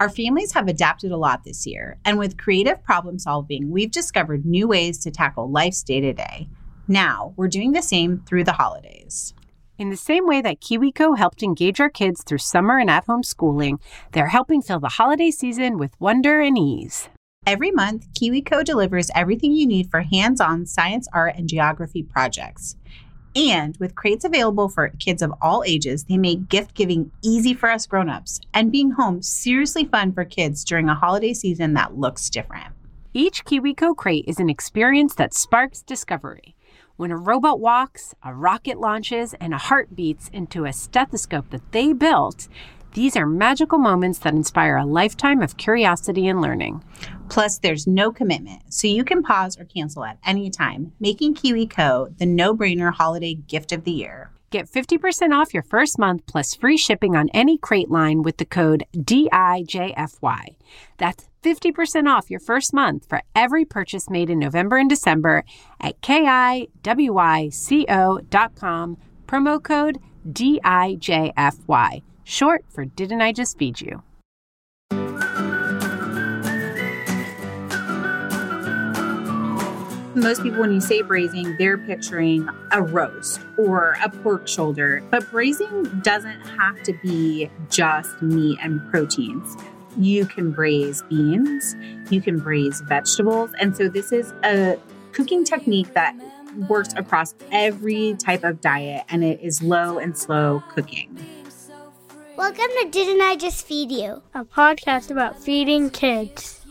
Our families have adapted a lot this year, and with creative problem solving, we've discovered new ways to tackle life's day to day. Now, we're doing the same through the holidays. In the same way that KiwiCo helped engage our kids through summer and at home schooling, they're helping fill the holiday season with wonder and ease. Every month, KiwiCo delivers everything you need for hands on science, art, and geography projects. And with crates available for kids of all ages, they make gift giving easy for us grown-ups and being home seriously fun for kids during a holiday season that looks different. Each KiwiCo crate is an experience that sparks discovery. When a robot walks, a rocket launches, and a heart beats into a stethoscope that they built, these are magical moments that inspire a lifetime of curiosity and learning. Plus, there's no commitment, so you can pause or cancel at any time, making KiwiCo the no brainer holiday gift of the year. Get 50% off your first month plus free shipping on any crate line with the code DIJFY. That's 50% off your first month for every purchase made in November and December at KIWICO.com, promo code DIJFY, short for Didn't I Just Feed You? Most people, when you say braising, they're picturing a roast or a pork shoulder. But braising doesn't have to be just meat and proteins. You can braise beans, you can braise vegetables. And so, this is a cooking technique that works across every type of diet and it is low and slow cooking. Welcome to Didn't I Just Feed You? a podcast about feeding kids.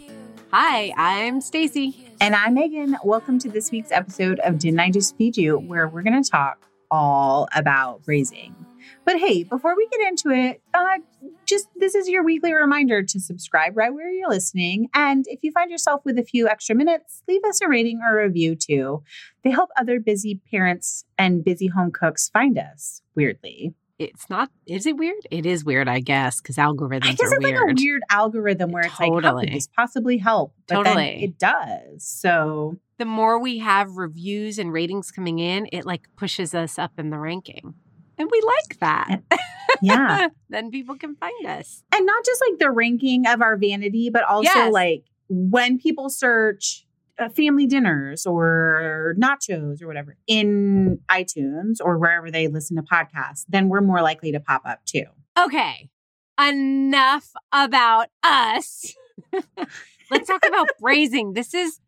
Hi, I'm Stacie. And I'm Meghan. Welcome to this week's episode of Didn't I Just Feed You, where we're going to talk all about braising. But hey, before we get into it, uh, just this is your weekly reminder to subscribe right where you're listening. And if you find yourself with a few extra minutes, leave us a rating or a review too. They help other busy parents and busy home cooks find us, weirdly. It's not, is it weird? It is weird, I guess, because algorithms I guess are it's weird. like a weird algorithm where it's like, how could this possibly help? But then Totally. it does. So the more we have reviews and ratings coming in, it like pushes us up in the ranking. And we like that. yeah. then people can find us. and not just like the ranking of our vanity, but also Yes. like when people search uh, family dinners or nachos or whatever in iTunes or wherever they listen to podcasts, then we're more likely to pop up too. Okay. Enough about us. Let's talk about braising. This is,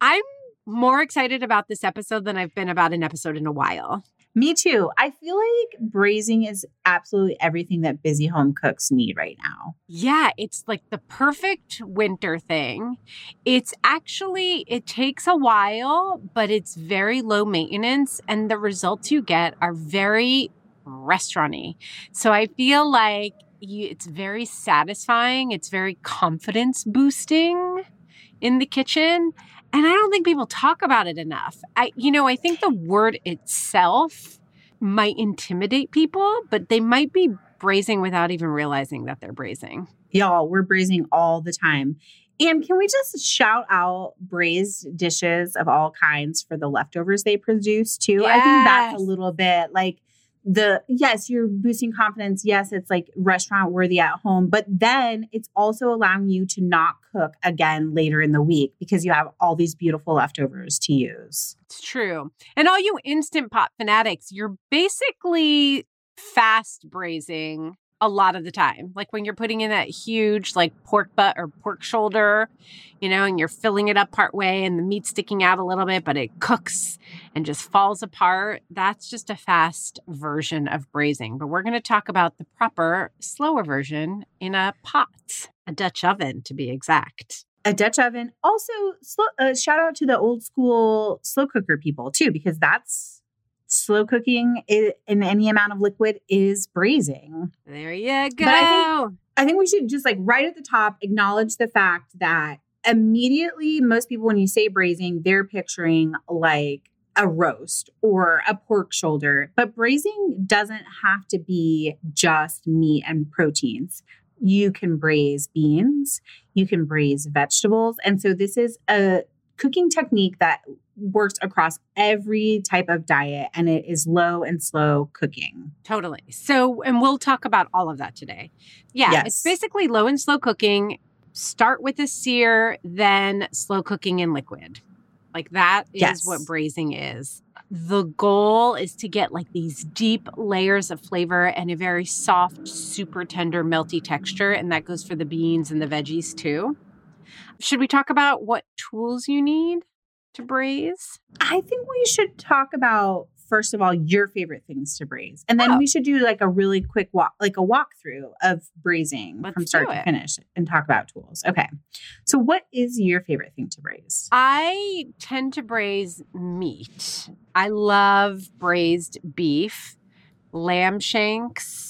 I'm more excited about this episode than I've been about an episode in a while. Me too. I feel like braising is absolutely everything that busy home cooks need right now. Yeah, it's like the perfect winter thing. It's actually, it takes a while, but it's very low maintenance, and the results you get are very restauranty. So I feel like you, it's very satisfying. It's very confidence boosting in the kitchen. And I don't think people talk about it enough. I, you know, I think the word itself might intimidate people, but they might be braising without even realizing that they're braising. Y'all, we're braising all the time. And can we just shout out braised dishes of all kinds for the leftovers they produce too? I think that's a little bit like the yes, you're boosting confidence. Yes, it's like restaurant worthy at home, but then it's also allowing you to not cook again later in the week because you have all these beautiful leftovers to use. It's true. And all you instant pot fanatics, you're basically fast braising a lot of the time. Like when you're putting in that huge like pork butt or pork shoulder, you know, and you're filling it up part way and the meat's sticking out a little bit, but it cooks and just falls apart. That's just a fast version of braising. But we're going to talk about the proper, slower version in a pot, a Dutch oven to be exact. A Dutch oven. Also, slow, uh, shout out to the old school slow cooker people too, because that's slow cooking in any amount of liquid is braising. There you go. I I think we should just like right at the top acknowledge the fact that immediately most people, when you say braising, they're picturing like a roast or a pork shoulder. But braising doesn't have to be just meat and proteins. You can braise beans, you can braise vegetables. And so this is a cooking technique that works across every type of diet and it is low and slow cooking. Totally. So, and we'll talk about all of that today. Yeah, Yes. it's basically low and slow cooking. Start with a sear, then slow cooking in liquid. Like that is Yes. what braising is. The goal is to get like these deep layers of flavor and a very soft, super tender, melty texture. And that goes for the beans and the veggies too. Should we talk about what tools you need to braise? I think we should talk about first of all your favorite things to braise. And then Oh. we should do like a really quick walk like a walkthrough of braising Let's from start to finish and talk about tools. Okay. So what is your favorite thing to braise? I tend to braise meat. I love braised beef, lamb shanks,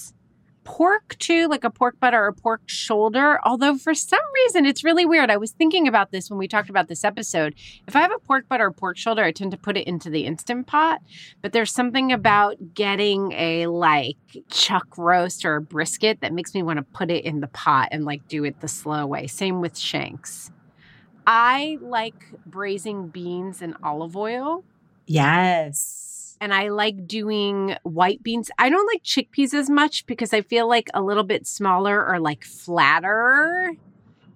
pork too, like a pork butt or a pork shoulder. Although for some reason it's really weird. I was thinking about this when we talked about this episode. If I have a pork butt or pork shoulder, I tend to put it into the instant pot. But there's something about getting a like chuck roast or a brisket that makes me want to put it in the pot and like do it the slow way. Same with shanks. I like braising beans in olive oil Yes. And I like doing white beans. I don't like chickpeas as much because I feel like a little bit smaller or like flatter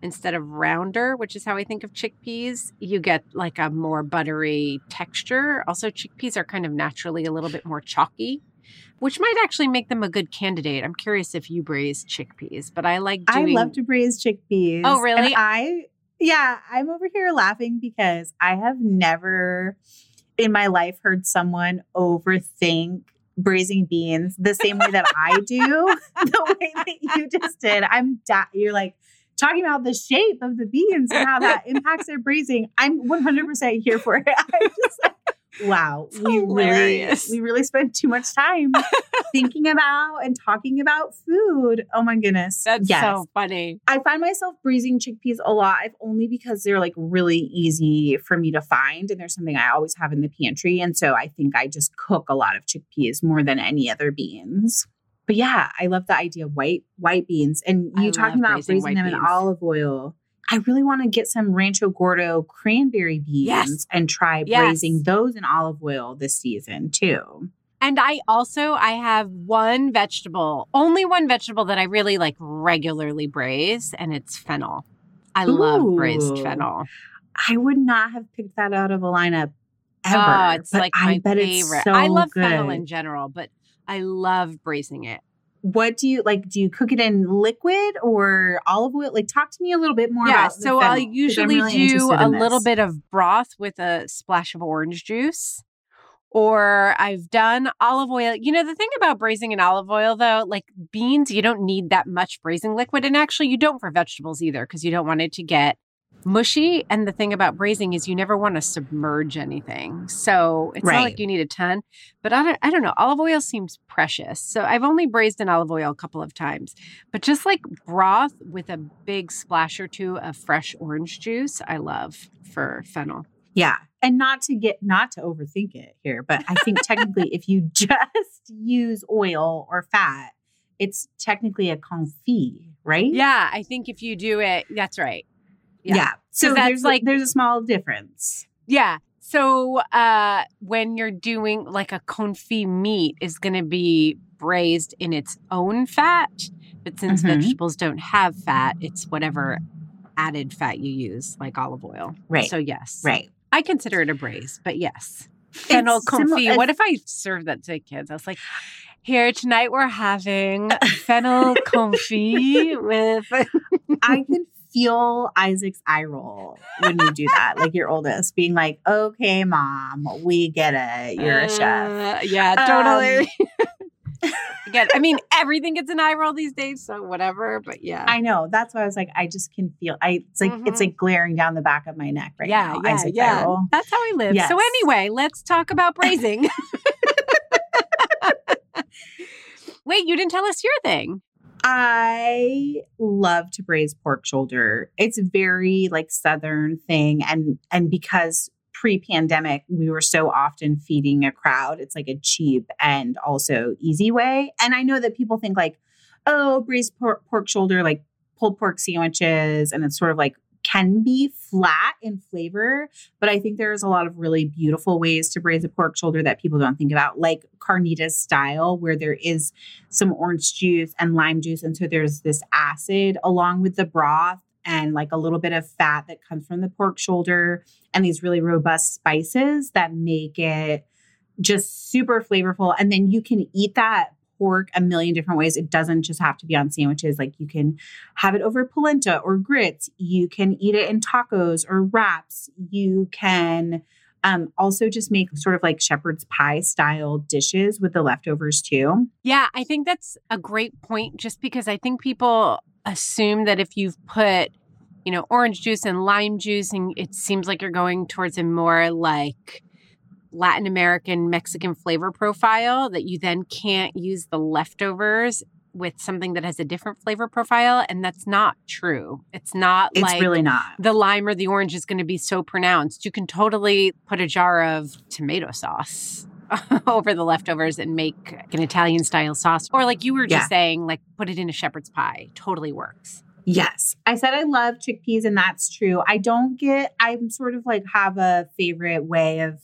instead of rounder, which is how I think of chickpeas. You get like a more buttery texture. Also, chickpeas are kind of naturally a little bit more chalky. Which might actually make them a good candidate. I'm curious if you braise chickpeas, but I like doing. I love to braise chickpeas. Oh, really? And I yeah, I'm over here laughing because I have never in my life heard someone overthink braising beans the same way that I do, the way that you just did. I'm da- you're like talking about the shape of the beans and how that impacts their braising. I'm 100% here for it. I'm just like, wow, It's we really we really spent too much time thinking about and talking about food. Oh my goodness. That's yes. so funny. I find myself braising chickpeas a alive only because they're like really easy for me to find. And there's something I always have in the pantry. And so I think I just cook a lot of chickpeas more than any other beans. But yeah, I love the idea of white white beans. And I you talking about braising them in olive oil. I really want to get some Rancho Gordo cranberry beans Yes. and try Yes. braising those in olive oil this season too. And I also I have one vegetable, only one vegetable that I really like regularly braise, and it's fennel. I love braised fennel. I would not have picked that out of a lineup ah, ever. Oh, it's but like I my favorite. So I love good. fennel in general, but I love braising it. What do you like? Do you cook it in liquid or olive oil? Like, talk to me a little bit more yeah, so I'll I'm usually really do a little this. bit of broth with a splash of orange juice. Or I've done olive oil. You know, the thing about braising in olive oil, though, like beans, you don't need that much braising liquid. And actually, you don't for vegetables either, because you don't want it to get mushy. And the thing about braising is you never want to submerge anything. So it's not like you need a ton. But I don't, I don't know. Olive oil seems precious. So I've only braised in olive oil a couple of times. But just like broth with a big splash or two of fresh orange juice, I love for fennel. Yeah, and not to get not to overthink it here, but I think technically, if you just use oil or fat, it's technically a confit, right? Yeah, I think if you do it, that's right. Yeah. Yeah. So that's there's like- there's a small difference. Yeah. So uh when you're doing like a confit meat is going to be braised in its own fat, but since Mhm. vegetables don't have fat, it's whatever added fat you use, like olive oil. Right. So yes. Right. I consider it a braise, but yes. Fennel confit. what if I served that to kids? I was like, here tonight we're having fennel confit with I can feel Isaac's eye roll when you do that, like your oldest being like, "Okay, mom, we get it. You're a chef." Uh, yeah, Um, totally. Again, I mean, everything gets an eye roll these days, so whatever. But yeah, I know. That's why I was like, I just can feel. I it's like it's Mhm. like glaring down the back of my neck right yeah, now. yeah, Isaac's eye yeah. roll. That's how I live. Yes. So anyway, let's talk about braising. Wait, you didn't tell us your thing. I love to braise pork shoulder. It's a very like southern thing and and because pre-pandemic we were so often feeding a crowd, it's like a cheap and also easy way. And I know that people think like, "Oh, braised pork, pork shoulder like pulled pork sandwiches and it's sort of like can be flat in flavor, but I think there's a lot of really beautiful ways to braise a pork shoulder that people don't think about, like carnitas style, where there is some orange juice and lime juice. And so there's this acid along with the broth and like a little bit of fat that comes from the pork shoulder and these really robust spices that make it just super flavorful. And then you can eat that pork a million different ways. It doesn't just have to be on sandwiches. Like you can have it over polenta or grits. You can eat it in tacos or wraps. You can um, also just make sort of like shepherd's pie style dishes with the leftovers too. Yeah, I think that's a great point just because I think people assume that if you've put, you know, orange juice and lime juice and it seems like you're going towards a more like Latin American Mexican flavor profile that you then can't use the leftovers with something that has a different flavor profile and that's not true. It's not It's like really not. the lime or the orange is going to be so pronounced. You can totally put a jar of tomato sauce over the leftovers and make an Italian style sauce. Or like you were just Yeah. saying, like put it in a shepherd's pie. Totally works. Yes. I said I love chickpeas, and that's true. I don't get, I'm sort of like have a favorite way of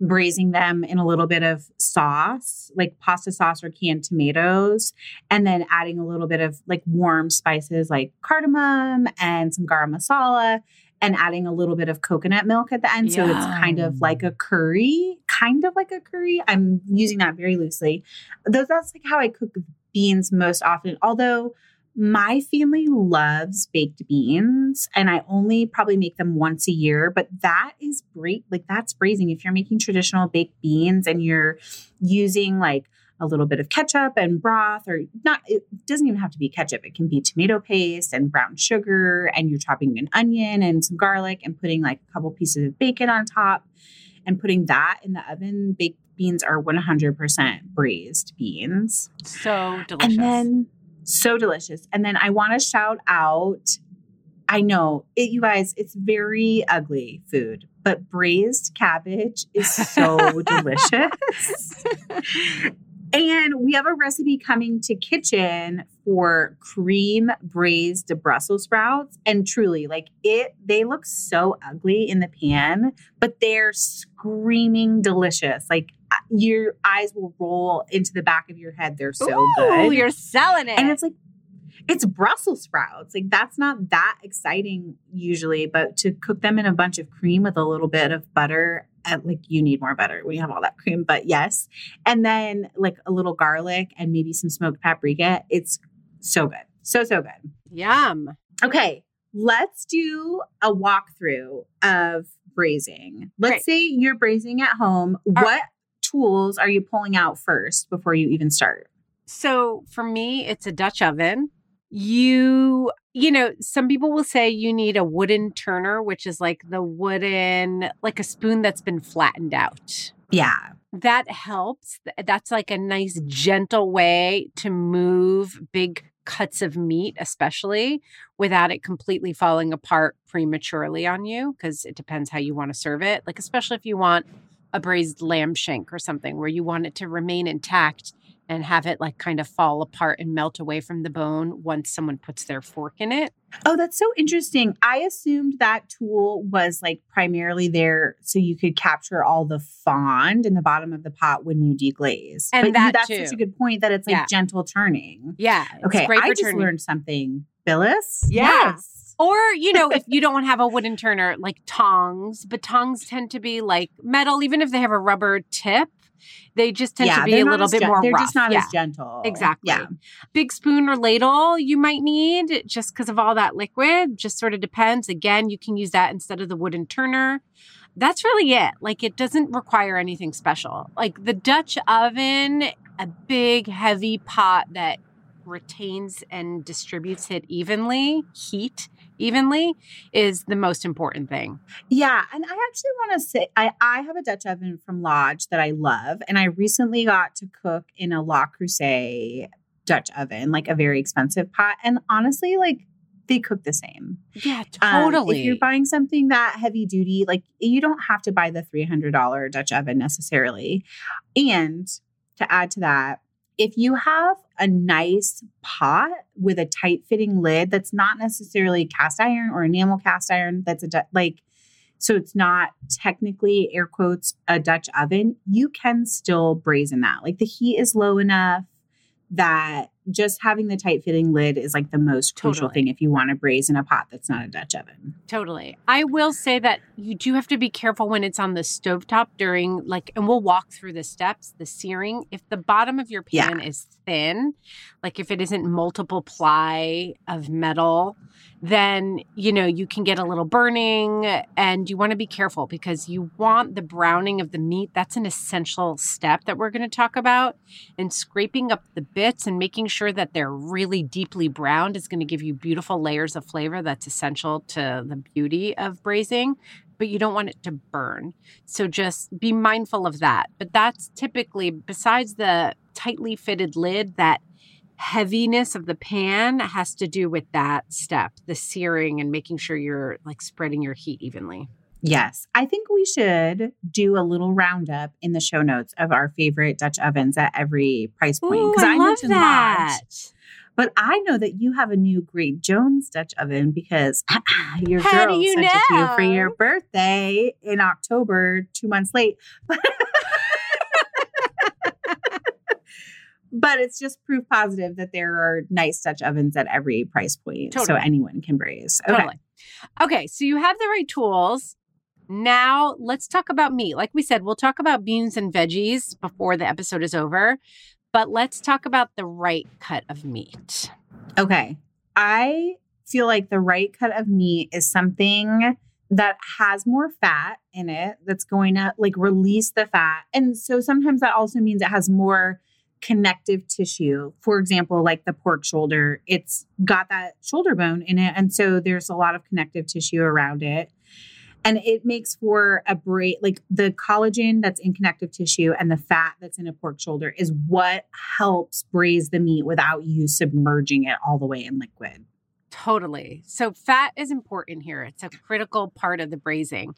braising them in a little bit of sauce, like pasta sauce or canned tomatoes, and then adding a little bit of like warm spices like cardamom and some garam masala. And adding a little bit of coconut milk at the end. So it's kind of like a curry, kind of like a curry. I'm using that very loosely. Those, that's like how I cook beans most often. Although my family loves baked beans and I only probably make them once a year, but that is great. Like that's braising. If you're making traditional baked beans and you're using like a little bit of ketchup and broth, or not, it doesn't even have to be ketchup. It can be tomato paste and brown sugar, and you're chopping an onion and some garlic and putting like a couple pieces of bacon on top and putting that in the oven. Baked beans are 100% braised beans. So delicious. And then so delicious. And then I want to shout out I know it, you guys, it's very ugly food, but braised cabbage is so delicious. And we have a recipe coming to kitchen for cream braised Brussels sprouts. And truly, like it, they look so ugly in the pan, but they're screaming delicious. Like your eyes will roll into the back of your head. They're so Ooh, good. you're selling it. And it's like, it's Brussels sprouts. Like that's not that exciting usually, but to cook them in a bunch of cream with a little bit of butter, uh, like you need more butter when you have all that cream, but yes. And then like a little garlic and maybe some smoked paprika. It's so good. So, so good. Yum. Okay, let's do a walkthrough of braising. Let's Great. say you're braising at home. Are- what tools are you pulling out first before you even start? So for me, it's a Dutch oven. You, you know, some people will say you need a wooden turner, which is like the wooden, like a spoon that's been flattened out. Yeah. That helps. That's like a nice, gentle way to move big cuts of meat, especially without it completely falling apart prematurely on you, because it depends how you want to serve it. Like, especially if you want a braised lamb shank or something where you want it to remain intact and have it like kind of fall apart and melt away from the bone once someone puts their fork in it. Oh, that's so interesting. I assumed that tool was like primarily there so you could capture all the fond in the bottom of the pot when you deglaze. And but you- that that's too. such a good point that it's like Yeah. gentle turning. Yeah. Okay, I just turning. learned something. Phyllis? Yeah. Yes. Or, you know, if you don't have a wooden turner, like tongs, but tongs tend to be like metal, even if they have a rubber tip, they just tend yeah, to be a little bit gen- more They're rough. just not yeah, as gentle. exactly. Yeah. Big spoon or ladle you might need just because of all that liquid. Just sort of depends. Again, you can use that instead of the wooden turner. That's really it. Like it doesn't require anything special. Like the Dutch oven, a big heavy pot that retains and distributes it evenly, heat evenly is the most important thing. Yeah, and I actually want to say I, I have a Dutch oven from Lodge that I love, and I recently got to cook in a La Creuset Dutch oven, like a very expensive pot, and honestly, like they cook the same. Yeah, Um, totally. if you're buying something that heavy duty, like you don't have to buy the three hundred dollar Dutch oven necessarily, and to add to that. If you have a nice pot with a tight fitting lid that's not necessarily cast iron or enamel cast iron, that's a like, so it's not technically air quotes a Dutch oven, you can still braise in that. Like the heat is low enough that just having the tight fitting lid is like the most crucial Totally. thing if you want to braise in a pot that's not a Dutch oven. Totally. I will say that you do have to be careful when it's on the stovetop during like and we'll walk through the steps, the searing. If the bottom of your Yeah. pan is thin, like if it isn't multiple ply of metal, then you know you can get a little burning and you want to be careful because you want the browning of the meat. That's an essential step that we're going to talk about. And scraping up the bits and making sure that they're really deeply browned is going to give you beautiful layers of flavor that's essential to the beauty of braising, but you don't want it to burn. So just be mindful of that. But that's typically, besides the tightly fitted lid, that heaviness of the pan has to do with that step, the searing and making sure you're like spreading your heat evenly. Yes, I think we should do a little roundup in the show notes of our favorite Dutch ovens at every price point. Ooh, I, love mentioned that. Lodge, but I know that you have a new Great Jones Dutch oven because your How girl you sent it to you for your birthday in October, two months late. But it's just proof positive that there are nice Dutch ovens at every price point, so anyone can braise. Okay. Totally. Okay, so you have the right tools. Now let's talk about meat. Like we said, we'll talk about beans and veggies before the episode is over, but let's talk about the right cut of meat. Okay. I feel like the right cut of meat is something that has more fat in it that's going to like release the fat. And so sometimes that also means it has more connective tissue. For example, like the pork shoulder, it's got that shoulder bone in it. And so there's a lot of connective tissue around it. And it makes for a break, like the collagen that's in connective tissue and the fat that's in a pork shoulder is what helps braise the meat without you submerging it all the way in liquid. Totally. So fat is important here. It's a critical part of the braising.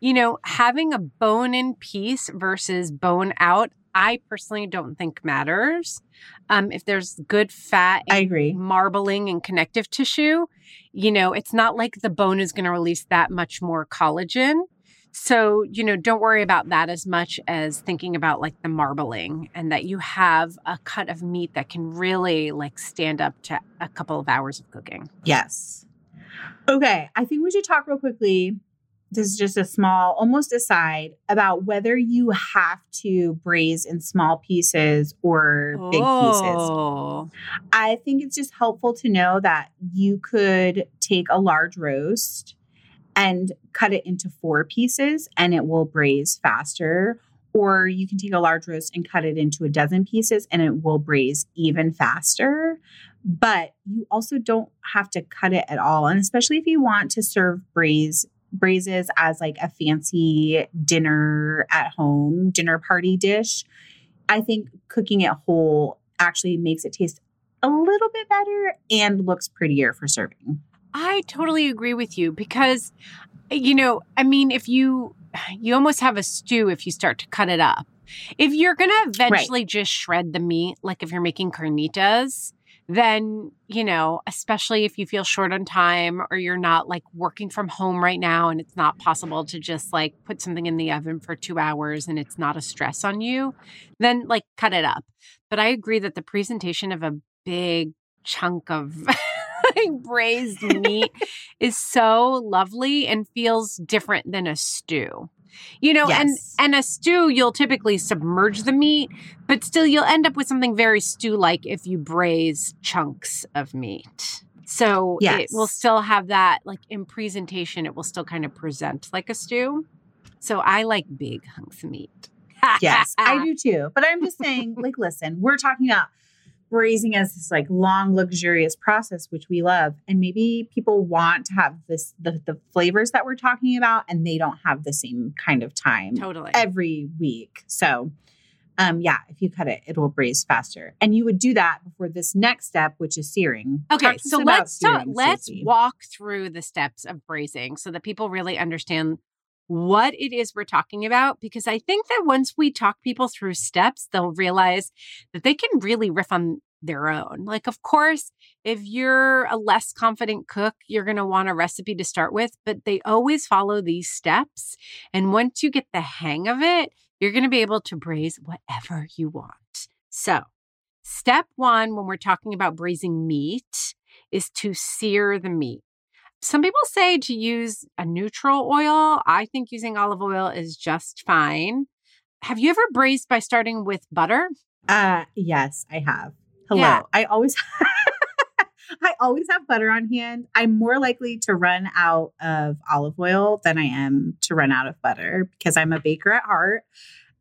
You know, having a bone in piece versus bone out, I personally don't think matters. Um, if there's good fat I agree. marbling and connective tissue, you know, it's not like the bone is going to release that much more collagen. So, you know, don't worry about that as much as thinking about like the marbling and that you have a cut of meat that can really like stand up to a couple of hours of cooking. Yes. Okay. I think we should talk real quickly. This is just a small, almost aside about whether you have to braise in small pieces or big pieces. Oh, I think it's just helpful to know that you could take a large roast and cut it into four pieces and it will braise faster. Or you can take a large roast and cut it into a dozen pieces and it will braise even faster. But you also don't have to cut it at all. And especially if you want to serve braise braises as like a fancy dinner at home, dinner party dish, I think cooking it whole actually makes it taste a little bit better and looks prettier for serving. I totally agree with you because, you know, I mean, if you, you almost have a stew if you start to cut it up. If you're going to eventually just shred the meat, like if you're making carnitas, then, you know, especially if you feel short on time or you're not like working from home right now and it's not possible to just like put something in the oven for two hours and it's not a stress on you, then like cut it up. But I agree that the presentation of a big chunk of braised meat is so lovely and feels different than a stew. You know, and Yes. and a stew you'll typically submerge the meat, but still you'll end up with something very stew-like if you braise chunks of meat. So it will still have that like in presentation it will still kind of present like a stew. So I like big hunks of meat. Yes, I do too. But I'm just saying, like, listen, we're talking about braising as this like long, luxurious process, which we love. And maybe people want to have this the, the flavors that we're talking about, and they don't have the same kind of time Totally. every week. So um yeah, if you cut it, it will braise faster. And you would do that before this next step, which is searing. Okay, so let's talk, searing, let's walk through the steps of braising so that people really understand what it is we're talking about because I think that once we talk people through steps, they'll realize that they can really riff on their own. Like, of course, if you're a less confident cook, you're going to want a recipe to start with, but they always follow these steps. And once you get the hang of it, you're going to be able to braise whatever you want. So, step one when we're talking about braising meat is to sear the meat. Some people say to use a neutral oil. I think using olive oil is just fine. Have you ever braised by starting with butter? Uh yes, I have. Hello. Yeah. I always I always have butter on hand. I'm more likely to run out of olive oil than I am to run out of butter because I'm a baker at heart.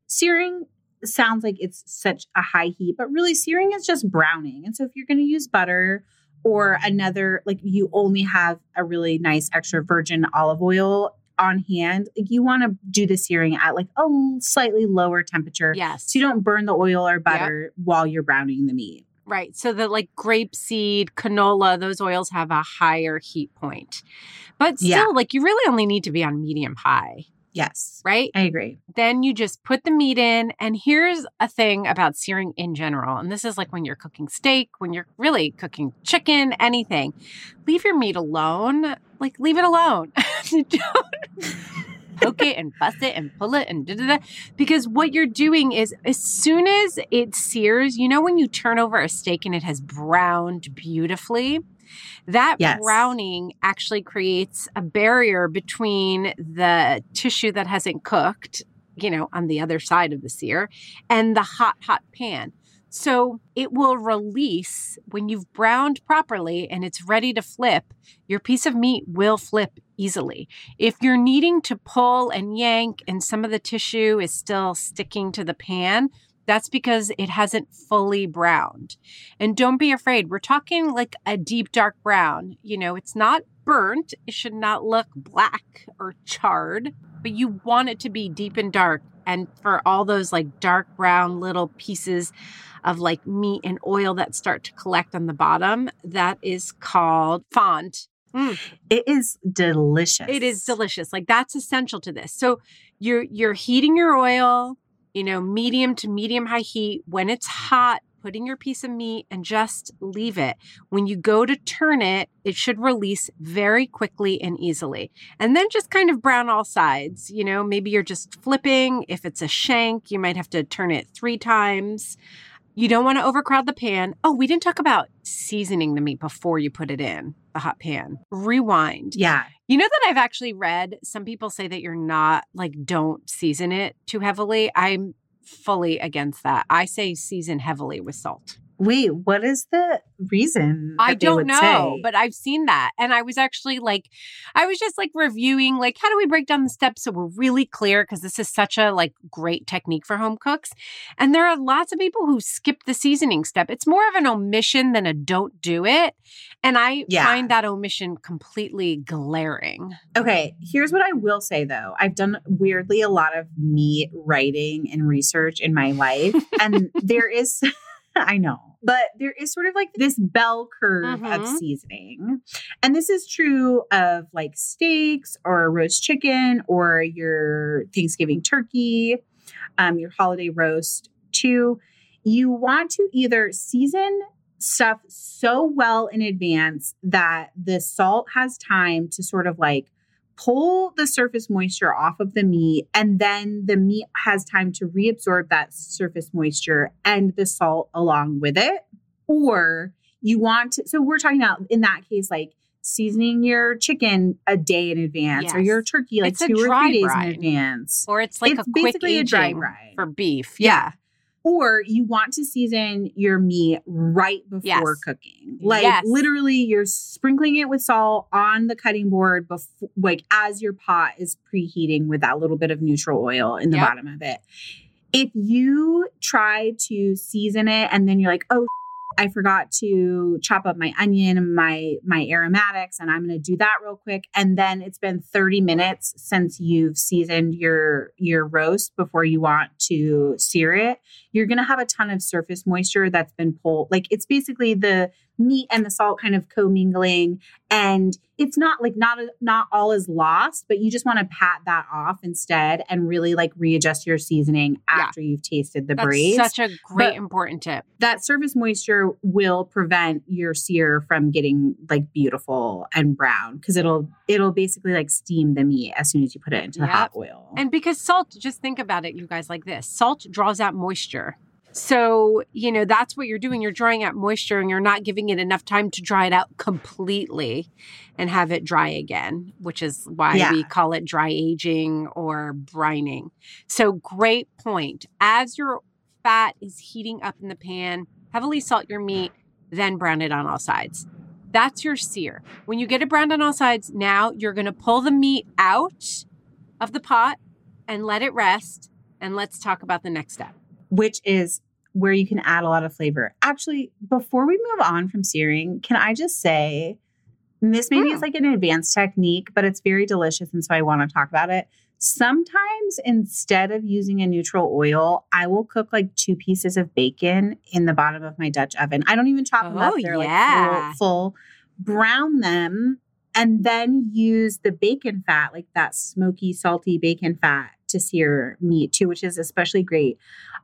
Searing sounds like it's such a high heat, but really searing is just browning. And so if you're going to use butter or another like you only have a really nice extra virgin olive oil on hand, like you want to do the searing at like a slightly lower temperature Yes. so you don't burn the oil or butter while you're browning the meat. Right. So the like grapeseed, canola, those oils have a higher heat point. But still, Yeah. like you really only need to be on medium high, Yes, right? I agree. Then you just put the meat in. And here's a thing about searing in general. And this is like when you're cooking steak, when you're really cooking chicken, anything. Leave your meat alone. Like leave it alone. Don't poke it and bust it and pull it and da da da. Because what you're doing is as soon as it sears, you know, when you turn over a steak and it has browned beautifully, that Yes. browning actually creates a barrier between the tissue that hasn't cooked, you know, on the other side of the sear and the hot, hot pan. So it will release when you've browned properly and it's ready to flip, your piece of meat will flip easily. If you're needing to pull and yank and some of the tissue is still sticking to the pan, that's because it hasn't fully browned. And don't be afraid. We're talking like a deep dark brown. You know, it's not burnt. It should not look black or charred, but you want it to be deep and dark. And for all those like dark brown little pieces of like meat and oil that start to collect on the bottom, that is called fond. Mm. It is delicious. It is delicious. Like that's essential to this. So you're you're heating your oil, you know, medium to medium high heat. When it's hot, put in your piece of meat and just leave it. When you go to turn it, it should release very quickly and easily. And then just kind of brown all sides. You know, maybe you're just flipping. If it's a shank, you might have to turn it 3 times. You don't want to overcrowd the pan. Oh, we didn't talk about seasoning the meat before you put it in the hot pan. Rewind. Yeah. You know that I've actually read some people say that you're not like don't season it too heavily. I'm fully against that. I say season heavily with salt. Wait, what is the reason? I don't know, say? but I've seen that. And I was actually like, I was just like reviewing, like, how do we break down the steps so we're really clear? Because this is such a like great technique for home cooks. And there are lots of people who skip the seasoning step. It's more of an omission than a don't do it. And I Yeah. find that omission completely glaring. Okay, here's what I will say though. I've done weirdly a lot of meat writing and research in my life, and there is, I know, but there is sort of like this bell curve of Mhm. seasoning. And this is true of like steaks or roast chicken or your Thanksgiving turkey, um, your holiday roast too. You want to either season stuff so well in advance that the salt has time to sort of like pull the surface moisture off of the meat and then the meat has time to reabsorb that surface moisture and the salt along with it or you want to so we're talking about in that case like seasoning your chicken a day in advance or your turkey like It's two or three days brine. in advance Or it's like It's a quick basically a dry brine. for beef. Yeah. Or you want to season your meat right before Yes. cooking. Like Yes. literally you're sprinkling it with salt on the cutting board before like as your pot is preheating with that little bit of neutral oil in the Yep. bottom of it. If you try to season it and then you're like, "Oh, I forgot to chop up my onion and my my aromatics and I'm going to do that real quick. And then it's been 30 minutes since you've seasoned your your roast before you want to sear it. You're going to have a ton of surface moisture that's been pulled like it's basically the meat and the salt kind of commingling. And it's not like not not all is lost but you just want to pat that off instead and really like readjust your seasoning after yeah. you've tasted the That's braise such a great but important tip. that surface moisture will prevent your sear from getting like beautiful and brown because it'll it'll basically like steam the meat as soon as you put it into the hot oil. And because salt just think about it you guys like this salt draws out moisture so, you know, that's what you're doing. You're drying out moisture and you're not giving it enough time to dry it out completely and have it dry again, which is why yeah. we call it dry aging or brining. So, great point. As your fat is heating up in the pan, heavily salt your meat, then brown it on all sides. That's your sear. When you get it browned on all sides, now you're going to pull the meat out of the pot and let it rest. And let's talk about the next step which is where you can add a lot of flavor. Actually, before we move on from searing, can I just say this maybe mm. it's like an advanced technique, but it's very delicious. And so I want to talk about it. Sometimes instead of using a neutral oil, I will cook like two pieces of bacon in the bottom of my Dutch oven. I don't even chop them up. Oh, They're yeah. like full, full, brown them, and then use the bacon fat, like that smoky, salty bacon fat to sear meat too, which is especially great,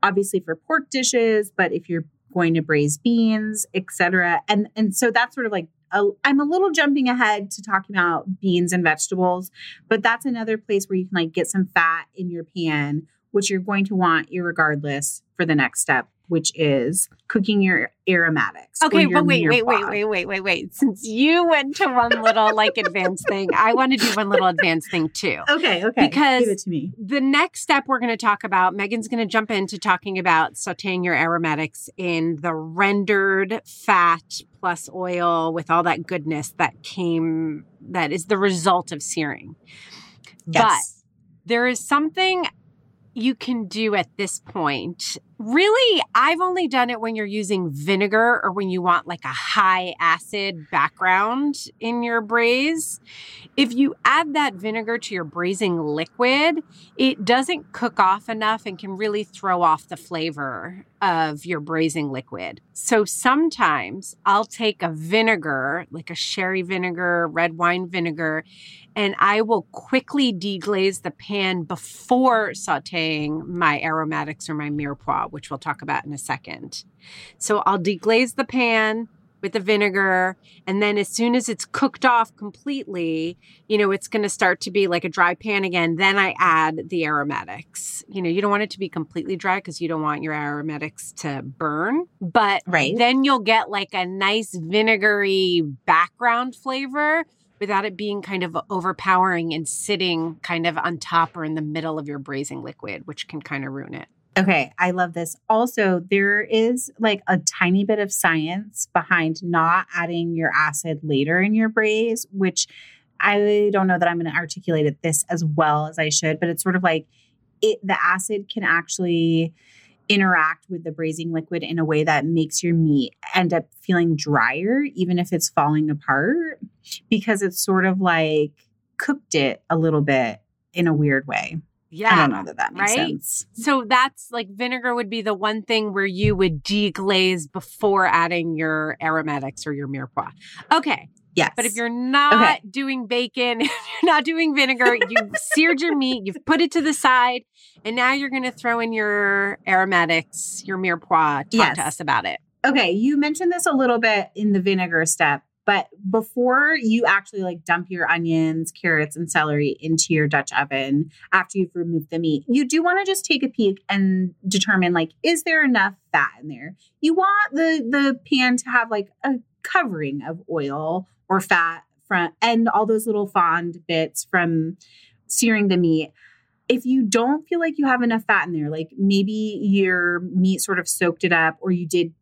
obviously for pork dishes, but if you're going to braise beans, etc. And and so that's sort of like i am a little jumping ahead to talking about beans and vegetables, but that's another place where you can like get some fat in your pan, which you're going to want irregardless for the next step which is cooking your aromatics. Okay, but wait, wait, wait, wait, wait, wait, wait. Since you went to one little like advanced thing, I want to do one little advanced thing too. Okay, okay. Because Give it to me. the next step we're going to talk about, Meghan's going to jump into talking about sauteing your aromatics in the rendered fat plus oil with all that goodness that came, that is the result of searing. Yes. But there is something you can do at this point Really, I've only done it when you're using vinegar or when you want like a high acid background in your braise. If you add that vinegar to your braising liquid, it doesn't cook off enough and can really throw off the flavor of your braising liquid. So sometimes I'll take a vinegar, like a sherry vinegar, red wine vinegar, and I will quickly deglaze the pan before sauteing my aromatics or my mirepoix, which we'll talk about in a second. So I'll deglaze the pan with the vinegar. And then as soon as it's cooked off completely, you know, it's going to start to be like a dry pan again. Then I add the aromatics. You know, you don't want it to be completely dry because you don't want your aromatics to burn. But right. then you'll get like a nice vinegary background flavor without it being kind of overpowering and sitting kind of on top or in the middle of your braising liquid, which can kind of ruin it. Okay, I love this. Also, there is like a tiny bit of science behind not adding your acid later in your braise, which I don't know that I'm going to articulate it this as well as I should, but it's sort of like it the acid can actually interact with the braising liquid in a way that makes your meat end up feeling drier, even if it's falling apart, because it's sort of like cooked it a little bit in a weird way. Yeah. I don't know that that makes right? sense. So that's like vinegar would be the one thing where you would deglaze before adding your aromatics or your mirepoix. Okay. Yes. But if you're not okay. doing bacon, you're not doing vinegar, you've seared your meat, you've put it to the side, and now you're going to throw in your aromatics, your mirepoix. Talk yes. to us about it. Okay. You mentioned this a little bit in the vinegar step, but before you actually like dump your onions, carrots, and celery into your Dutch oven after you've removed the meat, you do want to just take a peek and determine like, is there enough fat in there? You want the the pan to have like a covering of oil or fat from and all those little fond bits from searing the meat. If you don't feel like you have enough fat in there, like maybe your meat sort of soaked it up or you did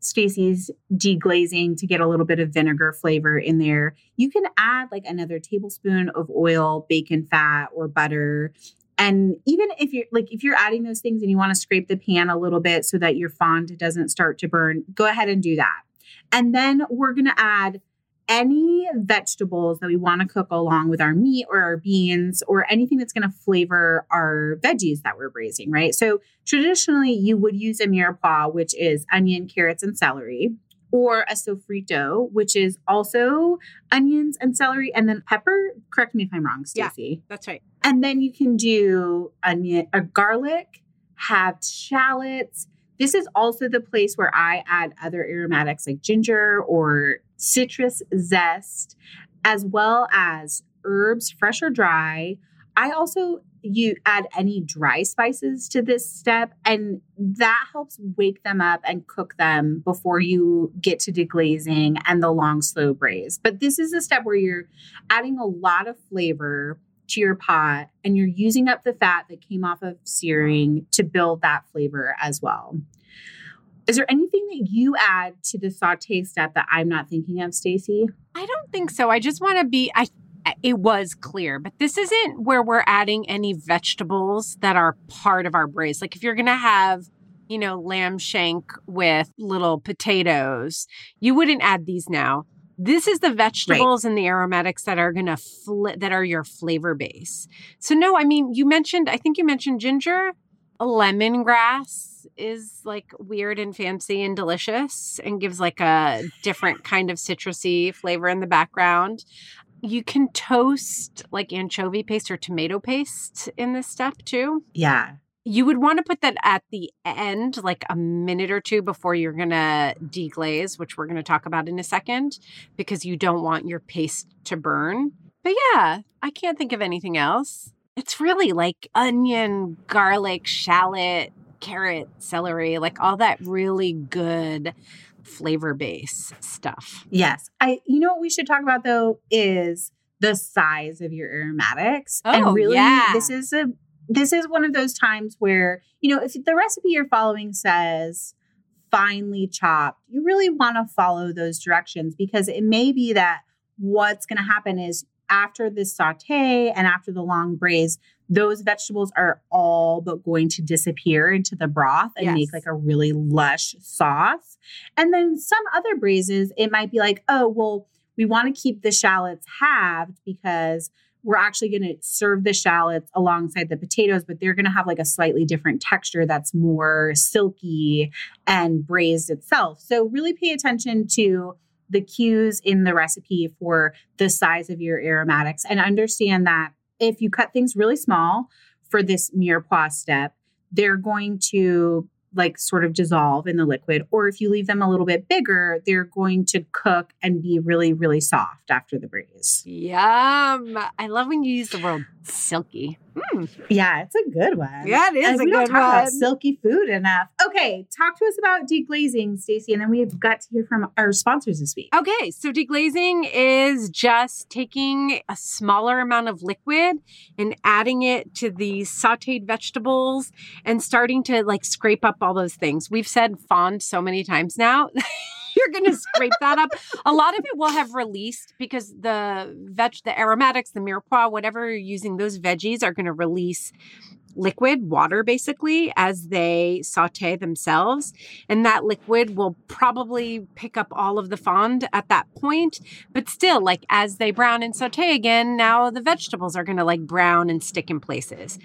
Stacie's deglazing to get a little bit of vinegar flavor in there, you can add like another tablespoon of oil, bacon fat, or butter. And even if you're like, if you're adding those things and you want to scrape the pan a little bit so that your fond doesn't start to burn, go ahead and do that. And then we're going to add any vegetables that we want to cook along with our meat or our beans or anything that's going to flavor our veggies that we're braising, right? So traditionally, you would use a mirepoix, which is onion, carrots, and celery. or a sofrito, which is also onions and celery and then pepper. Correct me if I'm wrong, Yeah. Stacie. That's right. And then you can do onion or garlic, have shallots. This is also the place where I add other aromatics like ginger or citrus zest, as well as herbs, fresh or dry. I also you add any dry spices to this step and that helps wake them up and cook them before you get to deglazing and the long slow braise. But this is a step where you're adding a lot of flavor to your pot and you're using up the fat that came off of searing to build that flavor as well. Is there anything that you add to the saute step that I'm not thinking of, Stacie? I don't think so. I just want to be I it was clear, but this isn't where we're adding any vegetables that are part of our braise. Like if you're going to have, you know, lamb shank with little potatoes, you wouldn't add these now. This is the vegetables and the aromatics that are going to fl- that are your flavor base. So no, I mean, you mentioned I think you mentioned ginger. Lemongrass is like weird and fancy and delicious and gives like a different kind of citrusy flavor in the background. You can toast like anchovy paste or tomato paste in this step too. Yeah. You would want to put that at the end, like a minute or two before you're going to deglaze, which we're going to talk about in a second, because you don't want your paste to burn. But yeah, I can't think of anything else. It's really like onion, garlic, shallot, carrot, celery, like all that really good flavor base stuff. Yes. I you know what we should talk about though is the size of your aromatics. Oh, and really yeah. this is a this is one of those times where, you know, if the recipe you're following says finely chopped, you really want to follow those directions because it may be that what's going to happen is after this saute and after the long braise, those vegetables are all but going to disappear into the broth and Yes. make like a really lush sauce. And then some other braises, it might be like, oh, well, we want to keep the shallots halved because we're actually going to serve the shallots alongside the potatoes, but they're going to have like a slightly different texture that's more silky and braised itself. So really pay attention to the cues in the recipe for the size of your aromatics and understand that if you cut things really small for this mirepoix step, they're going to like sort of dissolve in the liquid. Or if you leave them a little bit bigger, they're going to cook and be really, really soft after the braise. Yum. I love when you use the word silky. Mm. Yeah, it's a good one. Yeah, it is And a we don't good talk about one. silky food enough. Okay, talk to us about deglazing, Stacie, and then we've got to hear from our sponsors this week. Okay, so deglazing is just taking a smaller amount of liquid and adding it to the sauteed vegetables and starting to like scrape up all those things. We've said fond so many times now. You're going to scrape that up. A lot of it will have released because the veg, the aromatics, the mirepoix, whatever you're using, those veggies are going to release liquid, water basically, as they saute themselves. And that liquid will probably pick up all of the fond at that point. But still, like as they brown and saute again, now the vegetables are going to like brown and stick in places.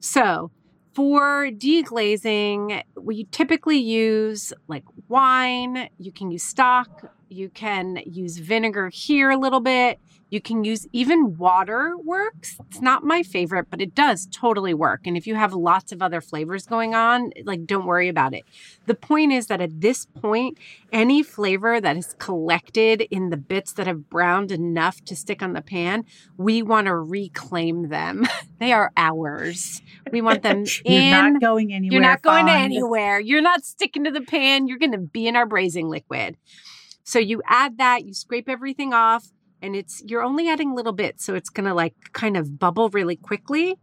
So, for deglazing, we typically use like wine, you can use stock, you can use vinegar here a little bit. You can use even water works. It's not my favorite, but it does totally work. And if you have lots of other flavors going on, like don't worry about it. The point is that at this point, any flavor that is collected in the bits that have browned enough to stick on the pan, we want to reclaim them. they are ours. We want them You're in. not going anywhere. You're not going anywhere. You're not sticking to the pan. You're going to be in our braising liquid. So you add that, you scrape everything off, and it's you're only adding little bits, so it's going to like kind of bubble really quickly.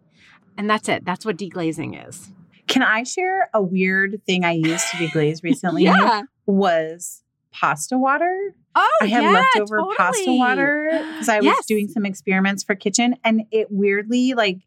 And that's it. That's what deglazing is. Can I share a weird thing I used to deglaze recently? Yeah. Was pasta water. Oh, I had yeah, leftover pasta water because I was doing some experiments for kitchen and it weirdly like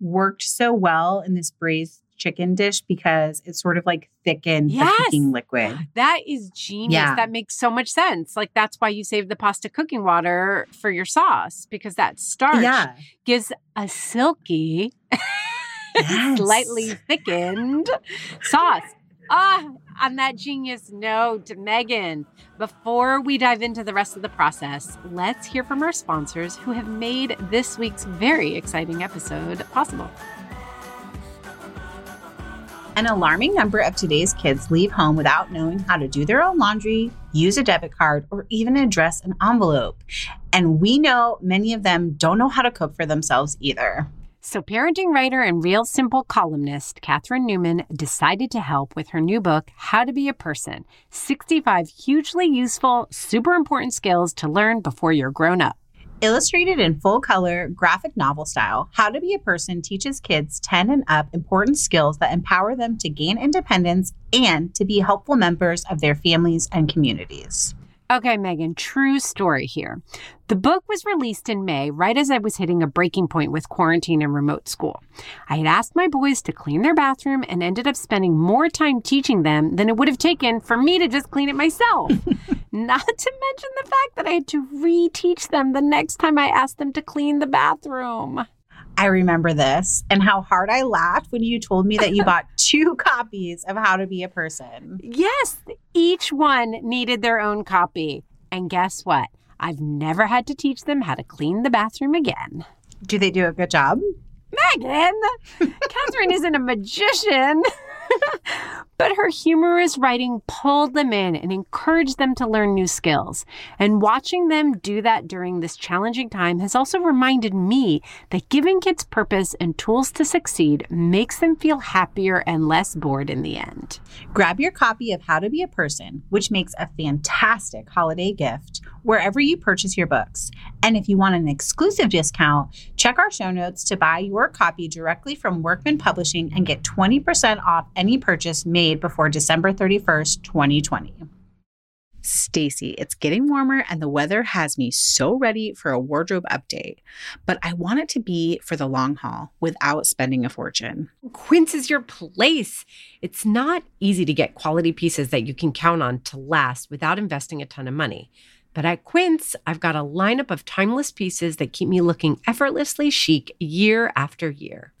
worked so well in this braised chicken dish because it sort of like thickened Yes. the cooking liquid. That is genius. Yeah. That makes so much sense. Like that's why you save the pasta cooking water for your sauce because that starch Yeah. gives a silky, Yes. slightly thickened sauce. Ah, on that genius note, Meghan, before we dive into the rest of the process, let's hear from our sponsors who have made this week's very exciting episode possible. An alarming number of today's kids leave home without knowing how to do their own laundry, use a debit card, or even address an envelope. And we know many of them don't know how to cook for themselves either. So, parenting writer and real simple columnist Catherine Newman decided to help with her new book, How to Be a Person 65 Hugely Useful, Super Important Skills to Learn Before You're Grown Up. Illustrated in full color, graphic novel style, How to Be a Person teaches kids 10 and up important skills that empower them to gain independence and to be helpful members of their families and communities. Okay, Meghan, true story here. The book was released in May, right as I was hitting a breaking point with quarantine and remote school. I had asked my boys to clean their bathroom and ended up spending more time teaching them than it would have taken for me to just clean it myself. Not to mention the fact that I had to reteach them the next time I asked them to clean the bathroom. I remember this and how hard I laughed when you told me that you bought two copies of How to Be a Person. Yes, each one needed their own copy. And guess what? I've never had to teach them how to clean the bathroom again. Do they do a good job? Meghan, Catherine isn't a magician. but her humorous writing pulled them in and encouraged them to learn new skills. And watching them do that during this challenging time has also reminded me that giving kids purpose and tools to succeed makes them feel happier and less bored in the end. Grab your copy of How to Be a Person, which makes a fantastic holiday gift wherever you purchase your books. And if you want an exclusive discount, check our show notes to buy your copy directly from Workman Publishing and get 20% off any purchase made before December 31st, 2020. Stacie, it's getting warmer and the weather has me so ready for a wardrobe update, but I want it to be for the long haul without spending a fortune. Quince is your place. It's not easy to get quality pieces that you can count on to last without investing a ton of money. But at Quince, I've got a lineup of timeless pieces that keep me looking effortlessly chic year after year.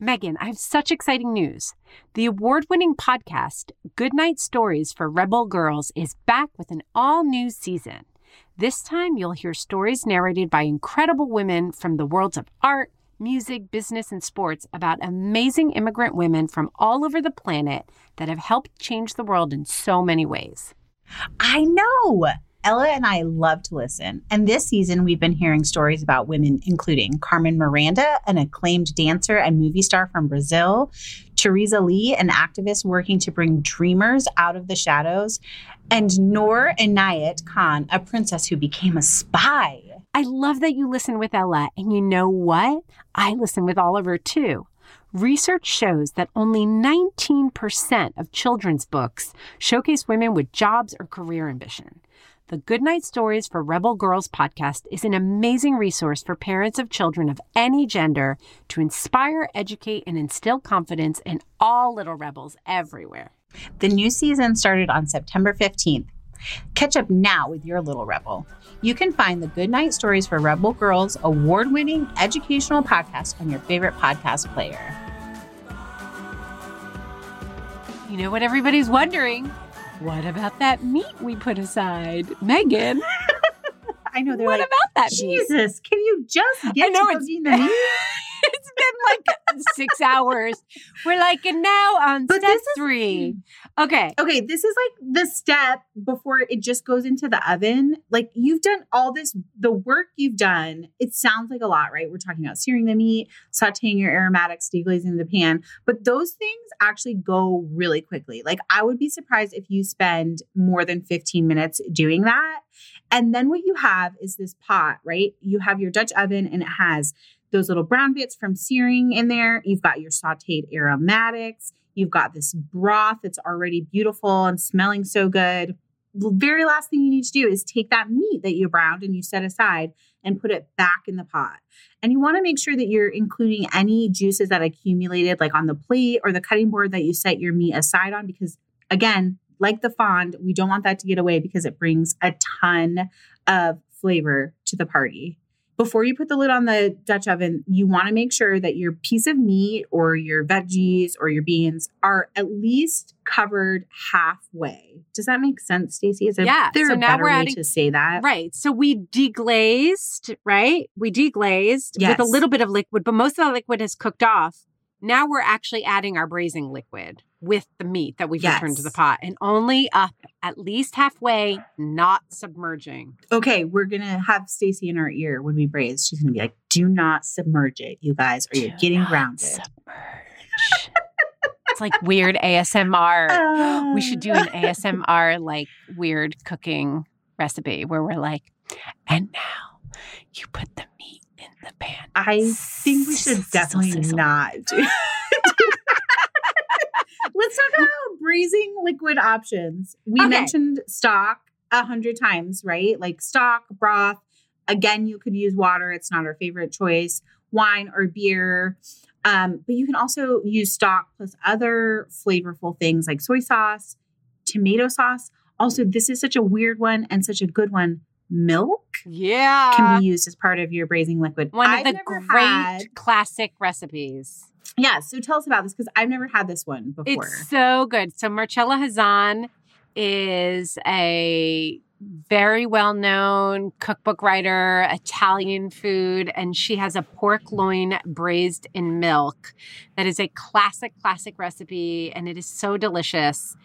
Meghan, I have such exciting news. The award winning podcast, Goodnight Stories for Rebel Girls, is back with an all new season. This time, you'll hear stories narrated by incredible women from the worlds of art, music, business, and sports about amazing immigrant women from all over the planet that have helped change the world in so many ways. I know. Ella and I love to listen. And this season, we've been hearing stories about women, including Carmen Miranda, an acclaimed dancer and movie star from Brazil, Teresa Lee, an activist working to bring dreamers out of the shadows, and Noor Inayat Khan, a princess who became a spy. I love that you listen with Ella, and you know what? I listen with Oliver too. Research shows that only 19% of children's books showcase women with jobs or career ambition. The Goodnight Stories for Rebel Girls podcast is an amazing resource for parents of children of any gender to inspire, educate, and instill confidence in all little rebels everywhere. The new season started on September 15th. Catch up now with your little rebel. You can find the Goodnight Stories for Rebel Girls award winning educational podcast on your favorite podcast player. You know what everybody's wondering? What about that meat we put aside? Meghan, I know they're what like, about that meat? Jesus, can you just get I know to it's- the meat? like six hours. We're like, and now on But step this is- three. Okay. Okay, this is like the step before it just goes into the oven. Like you've done all this, the work you've done. It sounds like a lot, right? We're talking about searing the meat, sauteing your aromatics, deglazing the pan, but those things actually go really quickly. Like I would be surprised if you spend more than 15 minutes doing that. And then what you have is this pot, right? You have your Dutch oven and it has those little brown bits from searing in there. You've got your sauteed aromatics. You've got this broth that's already beautiful and smelling so good. The very last thing you need to do is take that meat that you browned and you set aside and put it back in the pot. And you want to make sure that you're including any juices that accumulated, like on the plate or the cutting board that you set your meat aside on, because again, like the fond, we don't want that to get away because it brings a ton of flavor to the party before you put the lid on the Dutch oven, you want to make sure that your piece of meat or your veggies or your beans are at least covered halfway. Does that make sense, Stacie? Is Yeah, there so a now better we're way to say that? Right. So we deglazed, right? We deglazed with a little bit of liquid, but most of the liquid is cooked off. Now we're actually adding our braising liquid with the meat that we've returned to the pot and only up at least halfway, not submerging. Okay, we're gonna have Stacie in our ear when we braise. She's gonna be like, "Do not submerge it, you guys, or you're getting not grounded." Submerge. it's like weird ASMR. Ah. we should do an ASMR like weird cooking recipe where we're like, and now you put the meat in the pan. I think we should definitely not do. Let's talk about braising liquid options. We Okay. mentioned stock a hundred times, right? Like stock, broth. Again, you could use water. It's not our favorite choice. Wine or beer. Um, but you can also use stock plus other flavorful things like soy sauce, tomato sauce. Also, this is such a weird one and such a good one. Milk Yeah. can be used as part of your braising liquid. One of I've the great had- classic recipes. Yeah, so tell us about this because I've never had this one before. It's so good. So Marcella Hazan is a very well known cookbook writer, Italian food, and she has a pork loin braised in milk that is a classic, classic recipe, and it is so delicious.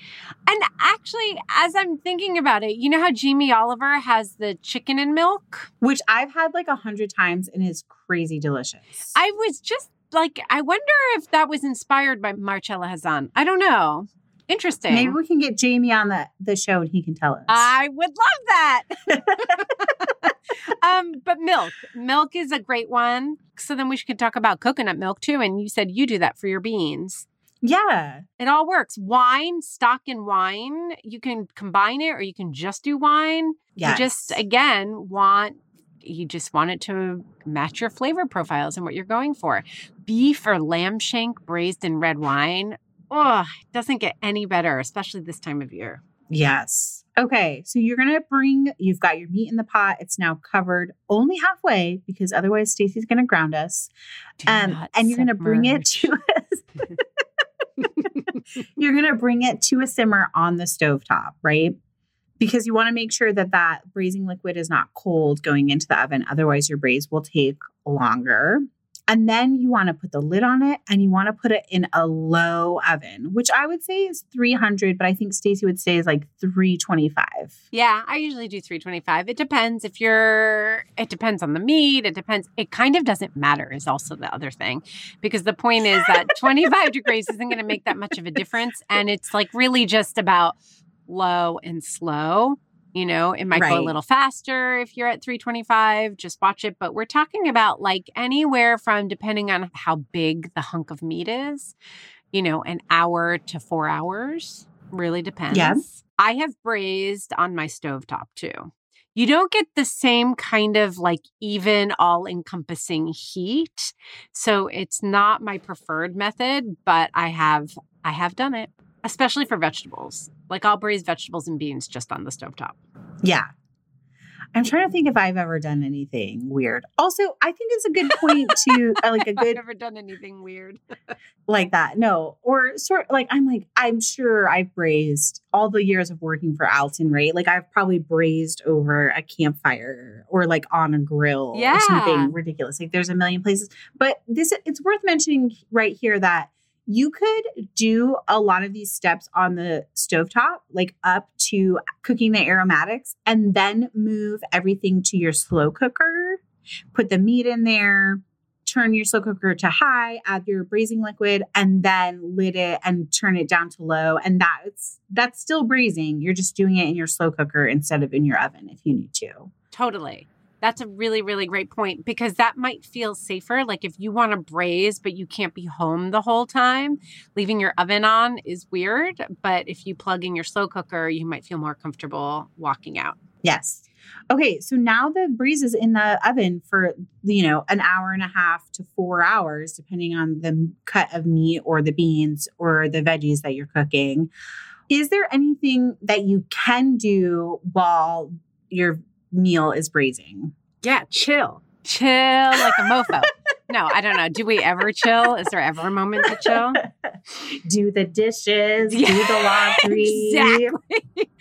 And actually, as I'm thinking about it, you know how Jamie Oliver has the chicken and milk? Which I've had like a hundred times and is crazy delicious. I was just like, I wonder if that was inspired by Marcella Hazan. I don't know. Interesting. Maybe we can get Jamie on the, the show and he can tell us. I would love that. um, but milk, milk is a great one. So then we could talk about coconut milk too. And you said you do that for your beans. yeah. It all works. Wine, stock and wine, you can combine it or you can just do wine. Yes. You just again want you just want it to match your flavor profiles and what you're going for. Beef or lamb shank braised in red wine. Oh, it doesn't get any better, especially this time of year. Yes. Okay. So you're gonna bring. You've got your meat in the pot. It's now covered only halfway because otherwise Stacie's gonna ground us. Um, and you're gonna bring it to us. you're gonna bring it to a simmer on the stovetop, right? Because you want to make sure that that braising liquid is not cold going into the oven. Otherwise, your braise will take longer. And then you want to put the lid on it and you want to put it in a low oven, which I would say is 300, but I think Stacie would say is like 325. Yeah, I usually do 325. It depends if you're, it depends on the meat. It depends. It kind of doesn't matter, is also the other thing. Because the point is that 25 degrees isn't going to make that much of a difference. And it's like really just about low and slow. You know, it might go a little faster if you're at 325, just watch it. But we're talking about like anywhere from, depending on how big the hunk of meat is, you know, an hour to four hours. Really depends. Yeah. I have braised on my stovetop too. You don't get the same kind of like even all encompassing heat. So it's not my preferred method, but I have I have done it, especially for vegetables. Like I'll braise vegetables and beans just on the stovetop. Yeah. I'm trying to think if I've ever done anything weird. Also, I think it's a good point to uh, like a I've good never done anything weird. like that. No, or sort like I'm like I'm sure I've braised all the years of working for Alton, right? Like I've probably braised over a campfire or like on a grill Yeah. or something ridiculous. Like there's a million places, but this it's worth mentioning right here that you could do a lot of these steps on the stovetop, like up to cooking the aromatics, and then move everything to your slow cooker. Put the meat in there, turn your slow cooker to high, add your braising liquid, and then lid it and turn it down to low. And that's that's still braising. You're just doing it in your slow cooker instead of in your oven if you need to. Totally. That's a really, really great point because that might feel safer. Like if you want to braise, but you can't be home the whole time, leaving your oven on is weird. But if you plug in your slow cooker, you might feel more comfortable walking out. Yes. Okay, so now the braise is in the oven for you know an hour and a half to four hours, depending on the cut of meat or the beans or the veggies that you're cooking. Is there anything that you can do while your meal is braising? Yeah, chill. Chill like a mofo. no, I don't know. Do we ever chill? Is there ever a moment to chill? do the dishes, do the laundry. Exactly.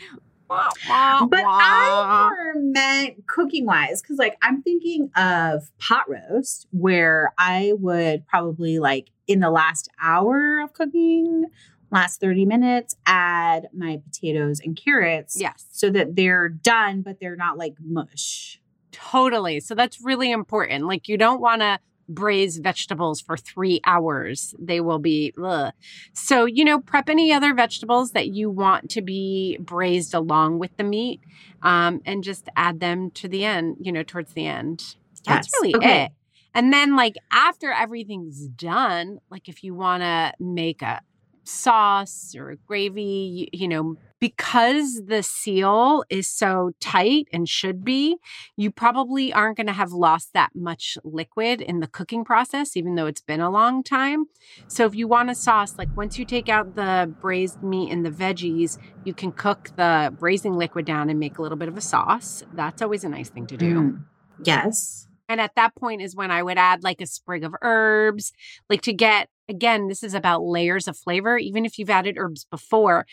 Wah, wah, But wah. I meant cooking wise, because like I'm thinking of pot roast, where I would probably like in the last hour of cooking, last 30 minutes, add my potatoes and carrots Yes. so that they're done, but they're not like mush. Totally. So that's really important. Like you don't want to braise vegetables for three hours. They will be, ugh. so, you know, prep any other vegetables that you want to be braised along with the meat um, and just add them to the end, you know, towards the end. That's really Okay. it. And then, like, after everything's done, like, if you want to make a sauce or a gravy, you, you know, because the seal is so tight and should be, you probably aren't going to have lost that much liquid in the cooking process, even though it's been a long time. So, if you want a sauce, like once you take out the braised meat and the veggies, you can cook the braising liquid down and make a little bit of a sauce. That's always a nice thing to do. Mm. Yes. And at that point is when I would add like a sprig of herbs, like to get again, this is about layers of flavor. Even if you've added herbs before,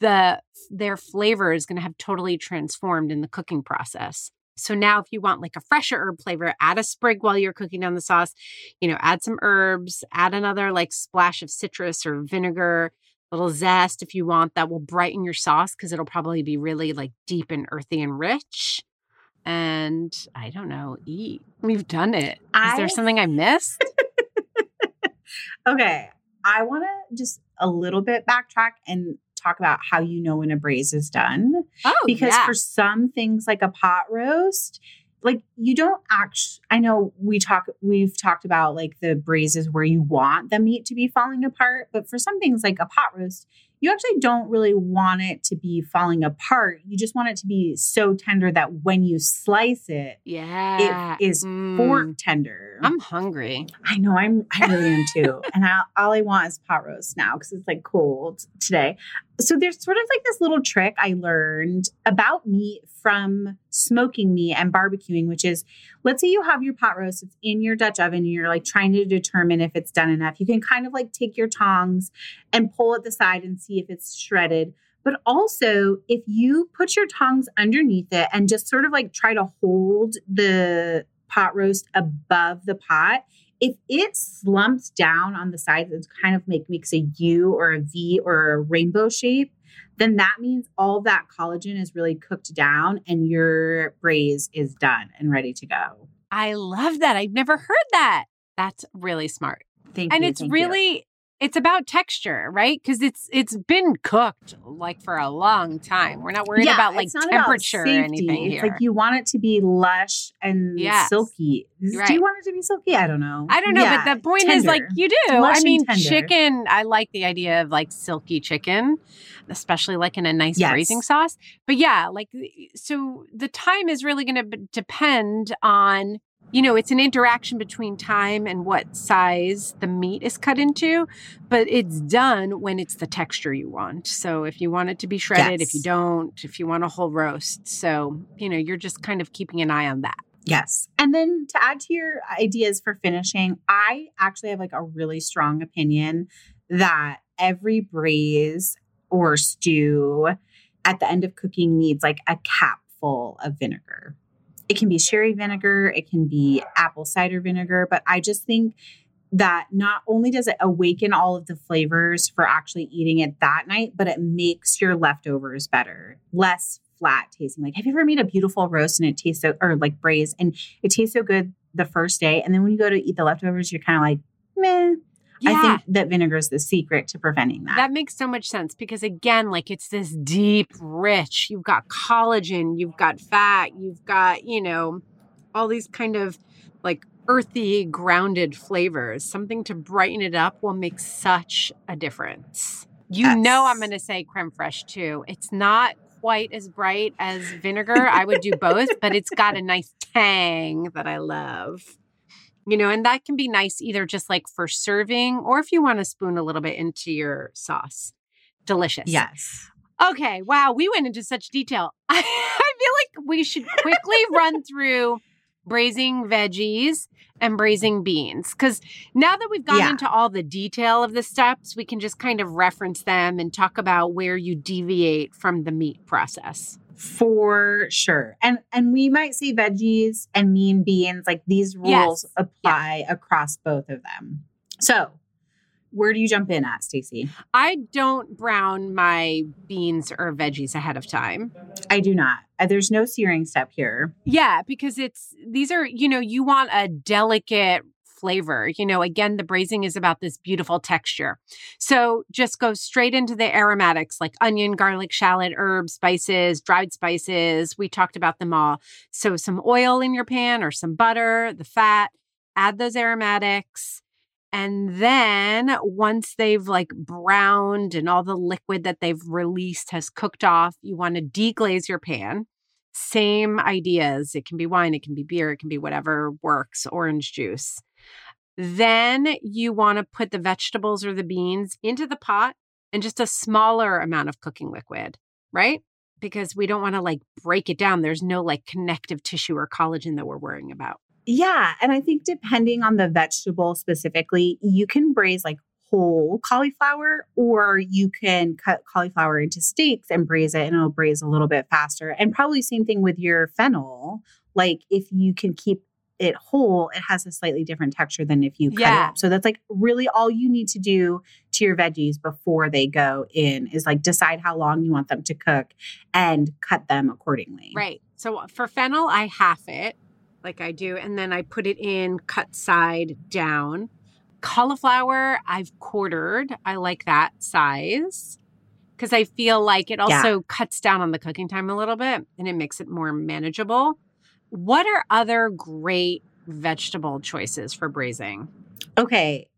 the their flavor is going to have totally transformed in the cooking process. So now if you want like a fresher herb flavor, add a sprig while you're cooking down the sauce, you know, add some herbs, add another like splash of citrus or vinegar, a little zest if you want that will brighten your sauce because it'll probably be really like deep and earthy and rich. And I don't know, eat. We've done it. Is I- there something I missed? Okay. I want to just a little bit backtrack and talk about how you know when a braise is done. Oh, because yeah. for some things like a pot roast, like you don't actually I know we talk we've talked about like the braises where you want the meat to be falling apart, but for some things like a pot roast, you actually don't really want it to be falling apart. You just want it to be so tender that when you slice it, yeah. it is Mm. fork tender. I'm hungry. I know I'm I really am too. and I, all I want is pot roast now because it's like cold today. So there's sort of like this little trick I learned about meat from smoking meat and barbecuing, which is let's say you have your pot roast, it's in your Dutch oven, and you're like trying to determine if it's done enough. You can kind of like take your tongs and pull at the side and see if it's shredded. But also, if you put your tongs underneath it and just sort of like try to hold the pot roast above the pot, if it slumps down on the sides and kind of make makes a U or a V or a rainbow shape, then that means all that collagen is really cooked down and your braise is done and ready to go. I love that. I've never heard that. That's really smart. Thank you. and you. it's thank you. It's about texture, right? Because it's it's been cooked like for a long time. We're not worried Yeah, about like it's not about temperature or safety. anything It's here. like you want it to be lush and Yes. silky. Do you want it to be silky? I don't know. I don't know, Yeah, but the point is like you do. lush I mean, tender. chicken, I like the idea of like silky chicken, especially like in a nice Yes. braising sauce. But yeah, like so the time is really going to depend on you know, it's an interaction between time and what size the meat is cut into, but it's done when it's the texture you want. So if you want it to be shredded, if you don't, if you want a whole roast. So, you know, you're just kind of keeping an eye on that. Yes. And then to add to your ideas for finishing, I actually have like a really strong opinion that every braise or stew at the end of cooking needs like a cap full of vinegar. It can be sherry vinegar, it can be apple cider vinegar, but I just think that not only does it awaken all of the flavors for actually eating it that night, but it makes your leftovers better, less flat tasting. Like, have you ever made a beautiful roast and it tastes so, or like braise, and it tastes so good the first day, and then when you go to eat the leftovers, you're kind of like, meh. I think that vinegar is the secret to preventing that. That makes so much sense because again, like it's this deep, rich, you've got collagen, you've got fat, you've got, you know, all these kind of like earthy, grounded flavors. Something to brighten it up will make such a difference. You know, I'm going to say creme fraiche too. It's not quite as bright as vinegar. I would do both, but it's got a nice tang that I love. You know, and that can be nice either just like for serving or if you want to spoon a little bit into your sauce. Delicious. yes. Okay. Wow. We went into such detail. I feel like we should quickly run through braising veggies and braising beans because now that we've gone Yeah. into all the detail of the steps, we can just kind of reference them and talk about where you deviate from the meat process. For sure. And and we might say veggies and mean beans, like these rules Yes. apply across both of them. So where do you jump in at, Stacie? I don't brown my beans or veggies ahead of time. I do not. Uh, There's no searing step here. Yeah, because it's these are, you know, you want a delicate flavor. You know, again, the braising is about this beautiful texture. So just go straight into the aromatics like onion, garlic, shallot, herbs, spices, dried spices. We talked about them all. So some oil in your pan or some butter, the fat, add those aromatics. And then once they've like browned and all the liquid that they've released has cooked off, you want to deglaze your pan. Same ideas. It can be wine, it can be beer, it can be whatever works, orange juice. Then you want to put the vegetables or the beans into the pot and just a smaller amount of cooking liquid, right? Because we don't want to like break it down. There's no like connective tissue or collagen that we're worrying about. Yeah. And I think depending on the vegetable specifically, you can braise like whole cauliflower, or you can cut cauliflower into steaks and braise it, and it'll braise a little bit faster. And probably same thing with your fennel. Like if you can keep it whole, it has a slightly different texture than if you cut Yeah. it up. So that's like really all you need to do to your veggies before they go in is like decide how long you want them to cook and cut them accordingly. Right. So uh, for fennel, I half it like I do, and then I put it in cut side down. Cauliflower, I've quartered. I like that size because I feel like it also cuts down on the cooking time a little bit and it makes it more manageable. What are other great vegetable choices for braising? Okay.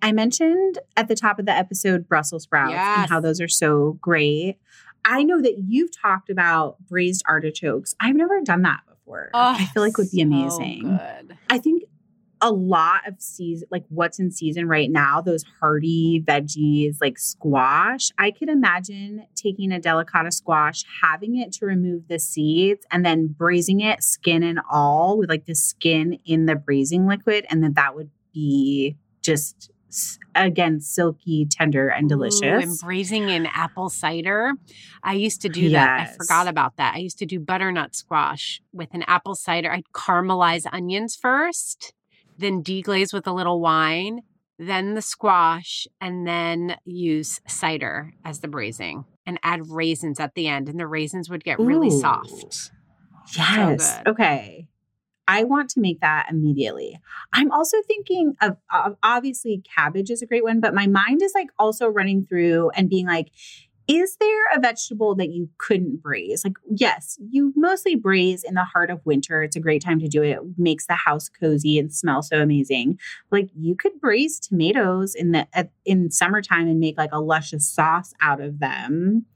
I mentioned at the top of the episode Brussels sprouts Yes. and how those are so great. I know that you've talked about braised artichokes. I've never done that before. I feel like would be amazing. good. I think a lot of season, like what's in season right now, those hearty veggies like squash. I could imagine taking a delicata squash, having it to remove the seeds, and then braising it skin and all with like the skin in the braising liquid. And then that would be just, again, silky, tender, and delicious. Ooh, and braising in apple cider. I used to do that. I forgot about that. I used to do butternut squash with an apple cider. I'd caramelize onions first, then deglaze with a little wine, then the squash, and then use cider as the braising and add raisins at the end. And the raisins would get really Ooh. soft. Yes. good. okay. I want to make that immediately. I'm also thinking of, of obviously cabbage is a great one, but my mind is like also running through and being like, is there a vegetable that you couldn't braise? Like, yes, you mostly braise in the heart of winter. It's a great time to do it. It makes the house cozy and smell so amazing. Like, you could braise tomatoes in the in summertime and make like a luscious sauce out of them.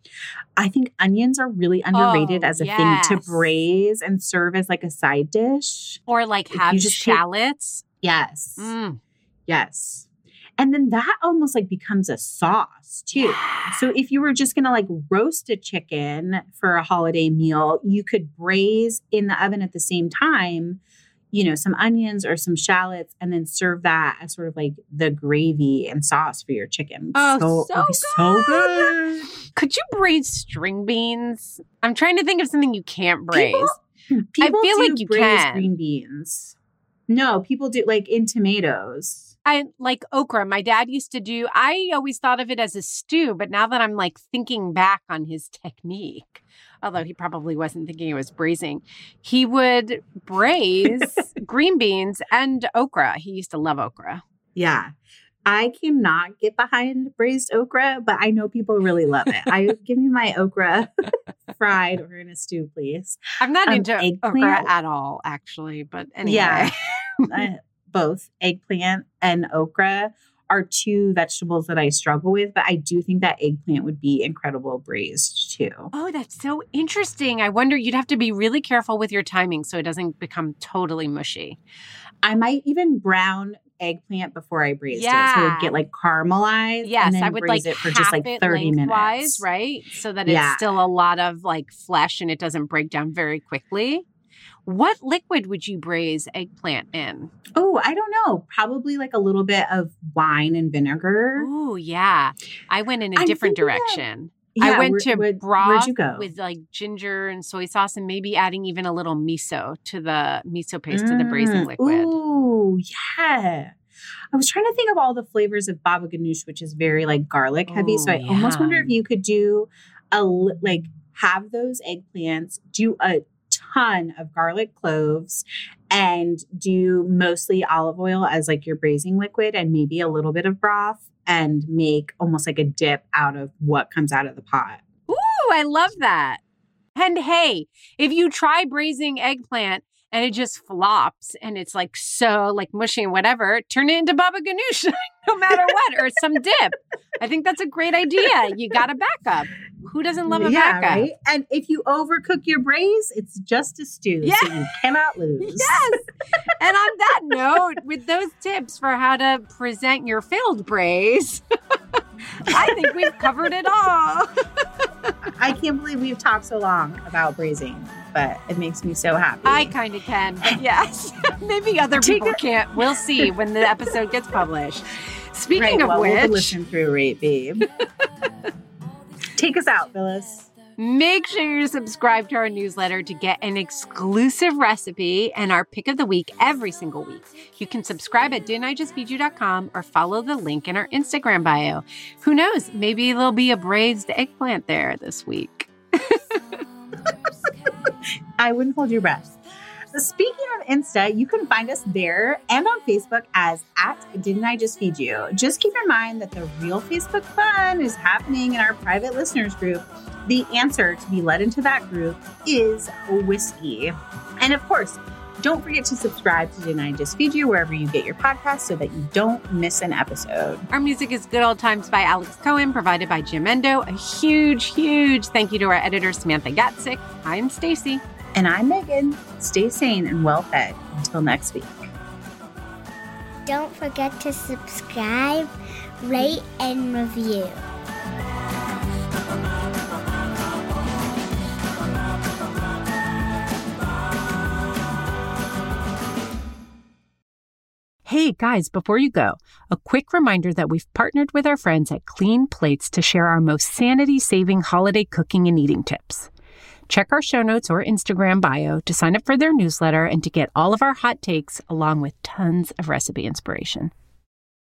I think onions are really underrated Oh, as a thing to braise and serve as like a side dish. Or like have just take- shallots. Yes. Mm. Yes. And then that almost like becomes a sauce too. So if you were just going to like roast a chicken for a holiday meal, you could braise in the oven at the same time, you know, some onions or some shallots and then serve that as sort of like the gravy and sauce for your chicken. Oh, so it'd be so good. Could you braise string beans? I'm trying to think of something you can't braise. People, people feel do like you can. green beans. No, people do like in tomatoes. I like okra. My dad used to do, I always thought of it as a stew, but now that I'm like thinking back on his technique, although he probably wasn't thinking it was braising, he would braise green beans and okra. He used to love okra. Yeah. I cannot get behind braised okra, but I know people really love it. I give me my okra fried or in a stew, please. I'm not Um, into okra eggplant? at all, actually, but anyway. Yeah. Uh, both eggplant and okra are two vegetables that I struggle with, but I do think that eggplant would be incredible braised too. Oh, that's so interesting. I wonder you'd have to be really careful with your timing so it doesn't become totally mushy. I might even brown eggplant before I braised it. So it would get like caramelized. Yes, and then I would braise like it for just like half it 30 minutes. right? So that Yeah. it's still a lot of like flesh and it doesn't break down very quickly. What liquid would you braise eggplant in? Oh, I don't know. Probably like a little bit of wine and vinegar. Oh, yeah. I went in a I'm different direction. that- direction. I went where- to where- broth Where'd you go? with like ginger and soy sauce and maybe adding even a little miso to the miso paste to the braising Mm, liquid. Ooh, yeah. I was trying to think of all the flavors of baba ganoush, which is very like garlic heavy. so Ooh, I almost wonder if you could do a like have those eggplants, do a ton of garlic cloves, and do mostly olive oil as like your braising liquid, and maybe a little bit of broth, and make almost like a dip out of what comes out of the pot. Ooh, I love that. And hey, if you try braising eggplant and it just flops and it's like so like mushy and whatever, turn it into baba ganoush no matter what or some dip. I think that's a great idea. You got a backup. Who doesn't love a yeah, backup? right. And if you overcook your braise, it's just a stew, so you cannot lose. Yes. and on that note, with those tips for how to present your failed braise, I think we've covered it all. I can't believe we've talked so long about braising. but it makes me so happy. I kind of can, but yes, maybe other people can't. We'll see when the episode gets published. Speaking right, of well, we'll which, listen through rate, babe. Take us out, Phyllis. Make sure you subscribe to our newsletter to get an exclusive recipe and our pick of the week every single week. You can subscribe at didn'tijustfeedyou.com or follow the link in our Instagram bio. Who knows? Maybe there'll be a braised eggplant there this week. I wouldn't hold your breath. Speaking of Insta, you can find us there and on Facebook as at Didn't I Just Feed You? Just keep in mind that the real Facebook fun is happening in our private listeners group. The answer to be led into that group is whiskey. And of course, don't forget to subscribe to Didn't I Just Feed You wherever you get your podcast so that you don't miss an episode. Our music is Good Old Times by Alex Cohen, provided by Jim Endo. A huge, huge thank you to our editor, Samantha Gatzik. I'm Stacie. And I'm Meghan. Stay sane and well fed. Until next week. Don't forget to subscribe, rate, and review. Hey guys, before you go, a quick reminder that we've partnered with our friends at Clean Plates to share our most sanity saving holiday cooking and eating tips. Check our show notes or Instagram bio to sign up for their newsletter and to get all of our hot takes along with tons of recipe inspiration.